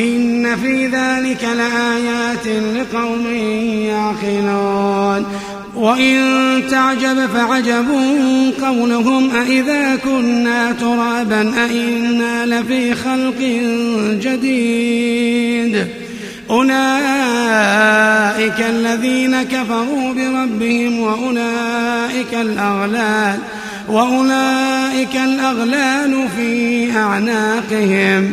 إن في ذلك لآيات لقوم يعقلون. وإن تعجب فعجب قولهم أإذا كنا ترابا أإنا لفي خلق جديد. أولئك الذين كفروا بربهم وأولئك الأغلال وأولئك الأغلال في أعناقهم.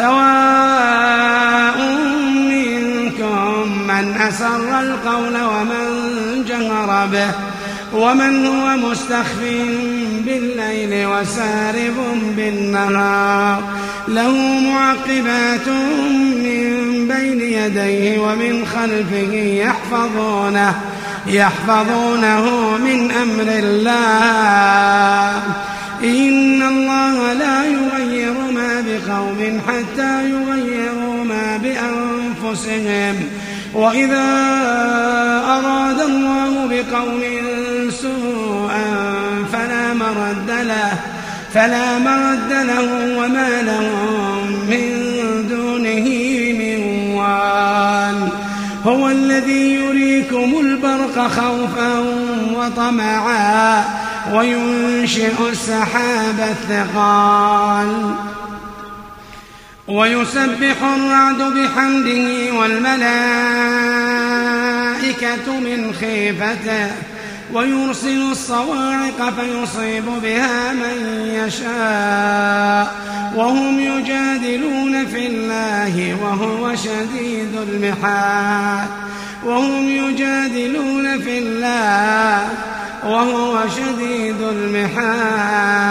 سواء منكم من أسر القول ومن جهر به ومن هو مستخف بالليل وسارب بالنهار. له معقبات من بين يديه ومن خلفه يحفظونه يحفظونه من أمر الله. إن الله لا يغير ما بقوم حتى يغيروا ما بأنفسهم. وإذا أراد الله بقوم سوءا فلا مرد له فلا مرد له وما لهم من دونه من وال. هو الذي يريكم البرق خوفا وطمعا وينشئ السحاب الثقال. ويسبح الرعد بحمده والملائكة من خيفته ويرسل الصواعق فيصيب بها من يشاء وهم يجادلون في الله وهو شديد المحال وهم يجادلون في الله وهو شديد المحال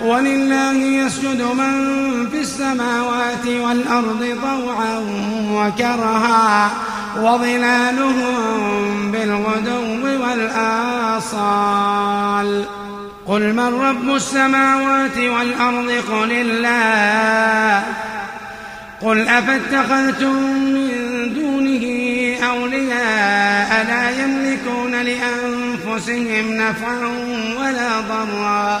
ولله يسجد من في السماوات والأرض طوعا وكرها وظلالهم بالغدو والآصال. قل من رب السماوات والأرض؟ قل الله. قل أفاتخذتم من دونه أولياء لا يملكون لأنفسهم نفعا ولا ضرا.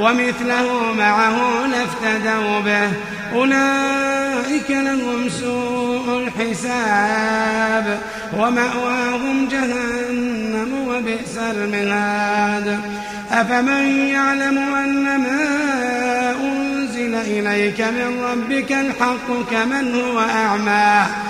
ومثله معه لافتدوا به. أولئك لهم سوء الحساب ومأواهم جهنم وبئس المهاد. أفمن يعلم أن ما أنزل إليك من ربك الحق كمن هو أعمى؟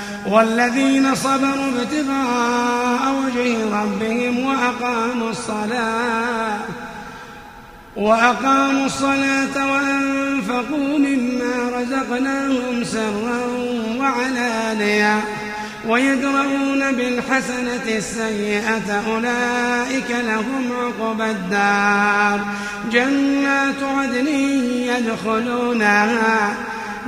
والذين صبروا ابتغاء وجه ربهم وأقاموا الصلاة وأقاموا الصلاة وأنفقوا مما رزقناهم سرا وعلانية ويدرؤون بالحسنة السيئة أولئك لهم عقبى الدار جنات عدن يدخلونها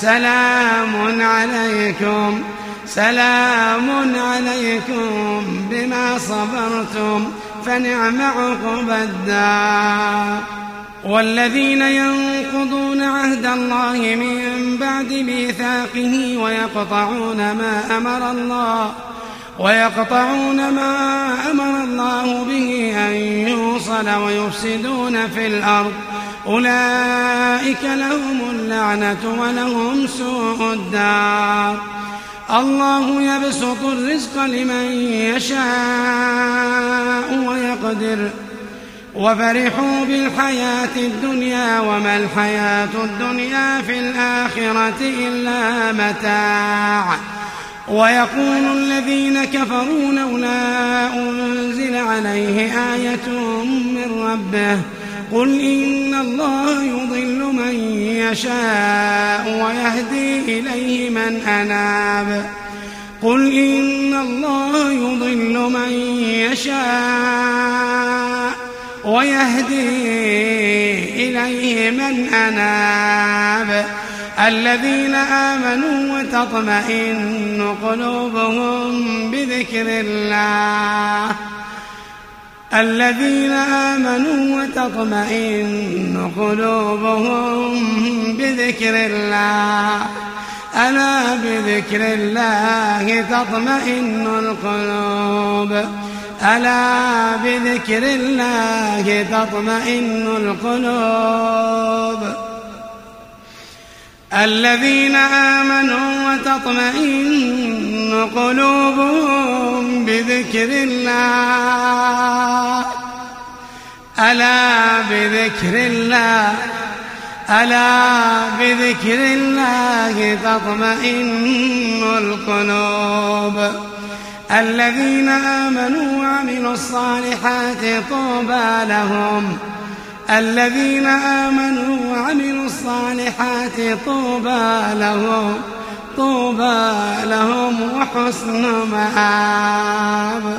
سلام عليكم سلام عليكم بما صبرتم فنعم عقب الدار. والذين ينقضون عهد الله من بعد ميثاقه ويقطعون ما أمر الله ويقطعون ما أمر الله به أن يوصل ويفسدون في الأرض. أولئك لهم اللعنة ولهم سوء الدار. الله يبسط الرزق لمن يشاء ويقدر. وفرحوا بالحياة الدنيا وما الحياة الدنيا في الآخرة إلا متاع. ويقول الذين كفروا لولا أنزل عليه آية من ربه قل إن الله يضل من يشاء ويهدي إليه من أناب. قل إن الله يضل من يشاء ويهدي إليه من أناب. الذين آمنوا وتطمئن قلوبهم بذكر الله. الذين آمنوا وتطمئن قلوبهم بذكر الله. ألا بذكر الله تطمئن القلوب. ألا بذكر الله تطمئن القلوب. الذين آمنوا وتطمئن قلوبهم بذكر الله. ألا بذكر الله ألا بذكر الله تطمئن القلوب. الذين آمنوا وعملوا الصالحات طوبى لهم. الذين آمنوا وعملوا الصالحات طوبى لهم طوبى لهم وحسن مآب.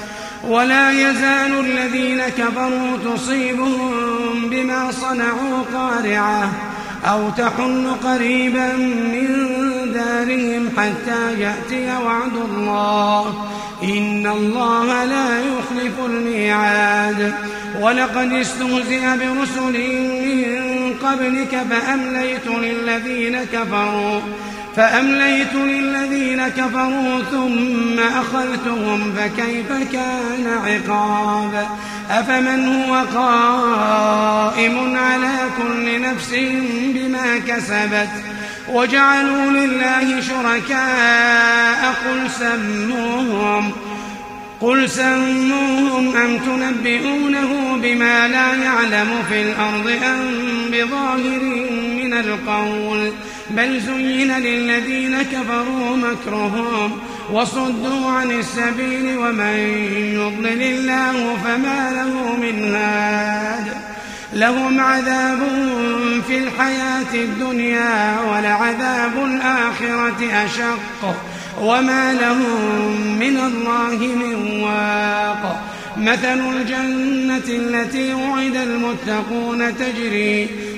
ولا يزال الذين كفروا تصيبهم بما صنعوا قارعة أو تحل قريبا من دارهم حتى يأتي وعد الله. إن الله لا يخلف الميعاد. ولقد استهزئ برسل من قبلك فأمليت للذين كفروا. فأمليت للذين كفروا ثم أخذتهم فكيف كان عقاب؟ أفمن هو قائم على كل نفس بما كسبت؟ وجعلوا لله شركاء قل سموهم قل سموهم أم تنبئونه بما لا يعلم في الأرض أم بظاهر من القول؟ بل زين للذين كفروا مكرهم وصدوا عن السبيل ومن يضلل الله فما له من هاد. لهم عذاب في الحياة الدنيا ولعذاب الآخرة أشق. وما لهم من الله من واق. مثل الجنة التي وعد المتقون تجري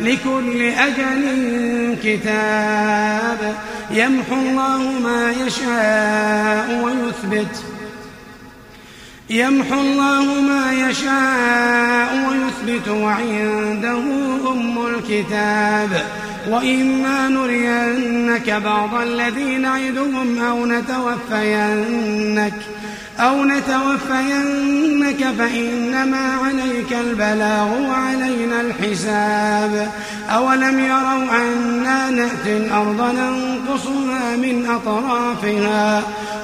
لكل أجل كتاب يمحو الله ما يشاء ويثبت يمحو الله ما يشاء ويثبت وعنده أم الكتاب وإما نرينك بعض الذي نعدهم أو نتوفينك أو نتوفينك فإنما عليك البلاغ وعلينا الحساب. أولم يروا أنا نأتي الأرض ننقصها من أطرافها؟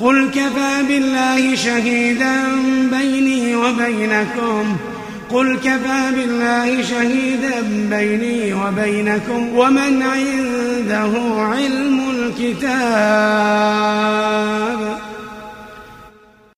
قل كفى بالله شهيدا بيني وبينكم. قل كفى بالله شهيدا بيني وبينكم. ومن عنده علم الكتاب